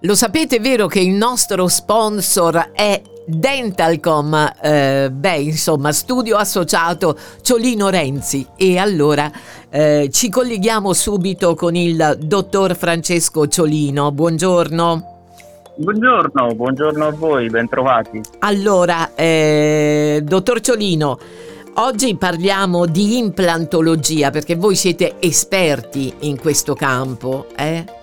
Lo sapete, vero che il nostro sponsor è Dentalcom, eh, beh, insomma, studio associato Ciolino Renzi. E allora eh, ci colleghiamo subito con il dottor Francesco Ciolino. Buongiorno. Buongiorno, buongiorno a voi, bentrovati. Allora, eh, dottor Ciolino, oggi parliamo di implantologia perché voi siete esperti in questo campo, eh?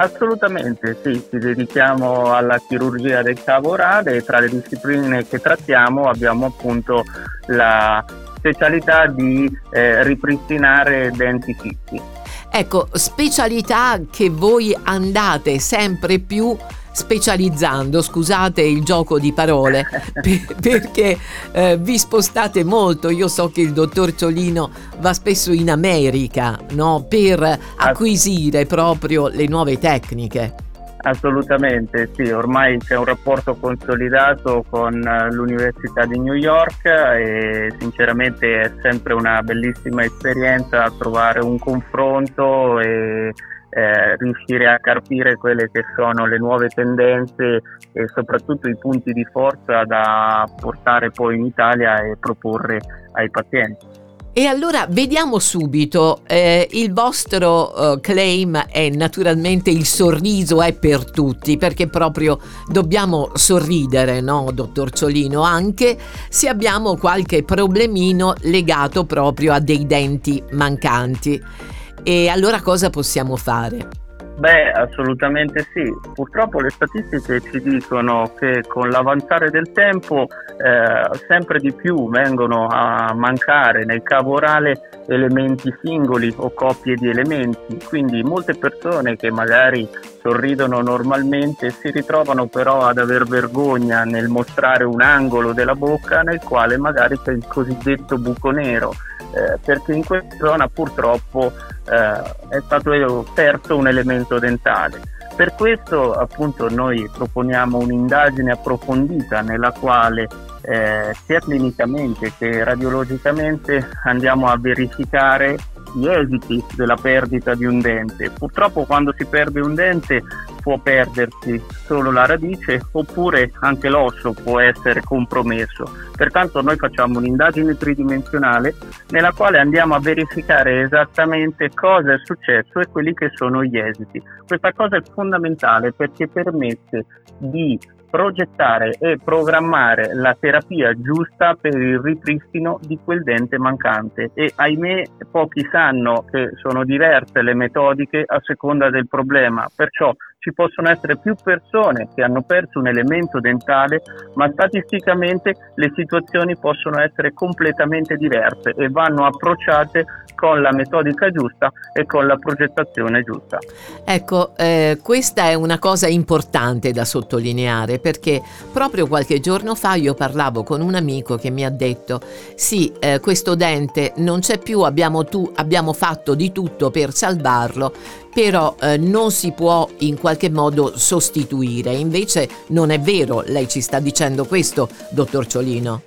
Assolutamente sì, ci dedichiamo alla chirurgia del cavo orale e tra le discipline che trattiamo abbiamo appunto la specialità di eh, ripristinare denti fissi. Ecco, specialità che voi andate sempre più specializzando, scusate il gioco di parole, per, perché eh, vi spostate molto. Io so che il dottor Ciolino va spesso in America no? per acquisire proprio le nuove tecniche. Assolutamente sì, ormai c'è un rapporto consolidato con eh, l'Università di New York e sinceramente è sempre una bellissima esperienza trovare un confronto e eh, riuscire a capire quelle che sono le nuove tendenze e soprattutto i punti di forza da portare poi in Italia e proporre ai pazienti. E allora vediamo subito, eh, il vostro uh, claim è naturalmente il sorriso è per tutti, perché proprio dobbiamo sorridere, no, dottor Ciolino, anche se abbiamo qualche problemino legato proprio a dei denti mancanti. E allora cosa possiamo fare? Beh, assolutamente sì. Purtroppo le statistiche ci dicono che con l'avanzare del tempo eh, sempre di più vengono a mancare nel cavo orale elementi singoli o coppie di elementi, quindi molte persone che magari sorridono normalmente si ritrovano però ad aver vergogna nel mostrare un angolo della bocca nel quale magari c'è il cosiddetto buco nero eh, perché in questa zona purtroppo eh, è stato perso un elemento dentale. Per questo appunto noi proponiamo un'indagine approfondita nella quale eh, sia clinicamente che radiologicamente andiamo a verificare gli esiti della perdita di un dente. Purtroppo quando si perde un dente può perdersi solo la radice oppure anche l'osso può essere compromesso. Pertanto noi facciamo un'indagine tridimensionale nella quale andiamo a verificare esattamente cosa è successo e quelli che sono gli esiti. Questa cosa è fondamentale perché permette di progettare e programmare la terapia giusta per il ripristino di quel dente mancante e ahimè pochi sanno che sono diverse le metodiche a seconda del problema, perciò ci possono essere più persone che hanno perso un elemento dentale, ma statisticamente le situazioni possono essere completamente diverse e vanno approcciate con la metodica giusta e con la progettazione giusta. Ecco, eh, questa è una cosa importante da sottolineare perché proprio qualche giorno fa io parlavo con un amico che mi ha detto sì, eh, questo dente non c'è più, abbiamo, tu, abbiamo fatto di tutto per salvarlo, però eh, non si può in qualche modo sostituire. Invece non è vero, lei ci sta dicendo questo, dottor Ciolino.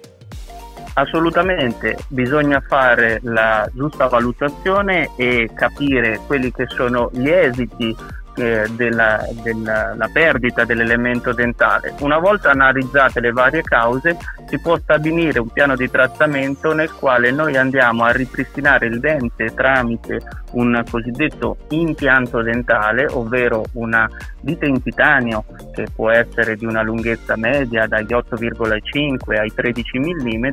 Assolutamente, bisogna fare la giusta valutazione e capire quelli che sono gli esiti eh, della, della la perdita dell'elemento dentale. Una volta analizzate le varie cause si può stabilire un piano di trattamento nel quale noi andiamo a ripristinare il dente tramite un cosiddetto impianto dentale, ovvero una vite in titanio che può essere di una lunghezza media dagli 8,5 ai 13 mm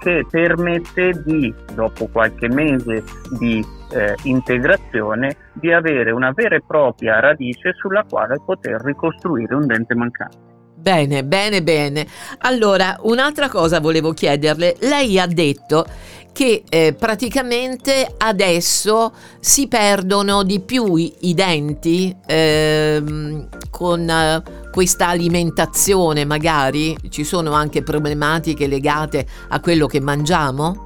che permette di, dopo qualche mese di eh, integrazione, di avere una vera e propria radice sulla quale poter ricostruire un dente mancante. Bene, bene, bene. Allora, un'altra cosa volevo chiederle. Lei ha detto che eh, praticamente adesso si perdono di più i, i denti ehm, con eh, questa alimentazione, magari ci sono anche problematiche legate a quello che mangiamo?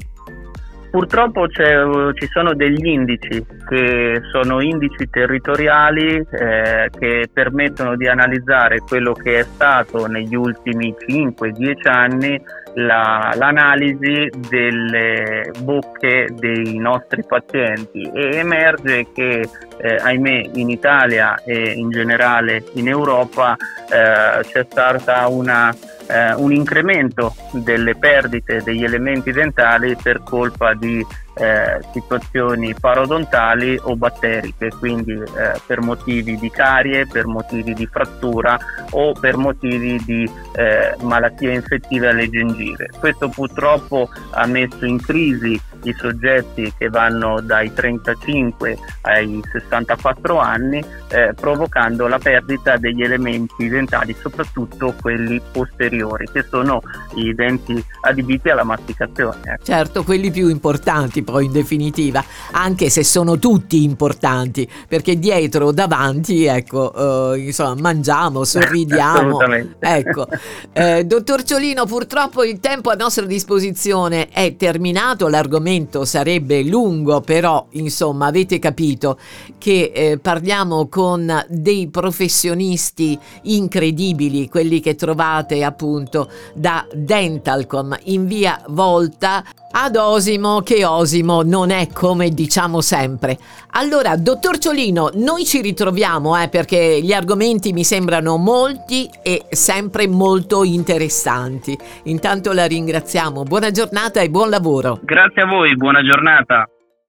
Purtroppo ci sono degli indici che sono indici territoriali eh, che permettono di analizzare quello che è stato negli ultimi 5-10 anni la, l'analisi delle bocche dei nostri pazienti. E emerge che eh, ahimè in Italia e in generale in Europa eh, c'è stata una eh, un incremento delle perdite degli elementi dentali per colpa di eh, situazioni parodontali o batteriche, quindi eh, per motivi di carie, per motivi di frattura o per motivi di eh, malattie infettive alle gengive. Questo purtroppo ha messo in crisi i soggetti che vanno dai 35 ai 64 anni, eh, provocando la perdita degli elementi dentali, soprattutto quelli posteriori, che sono i denti adibiti alla masticazione. Certo, quelli più importanti poi in definitiva, anche se sono tutti importanti, perché dietro o davanti, ecco, eh, insomma, mangiamo, sorridiamo. ecco. Eh, dottor Ciolino, purtroppo il tempo a nostra disposizione è terminato, l'argomento argomento sarebbe lungo, però insomma avete capito che eh, parliamo con dei professionisti incredibili, quelli che trovate appunto da Dentalcom in via Volta ad Osimo che Osimo non è come diciamo sempre. Allora, dottor Ciolino, noi ci ritroviamo eh, perché gli argomenti mi sembrano molti e sempre molto interessanti. Intanto la ringraziamo. Buona giornata e buon lavoro. Grazie a voi, buona giornata.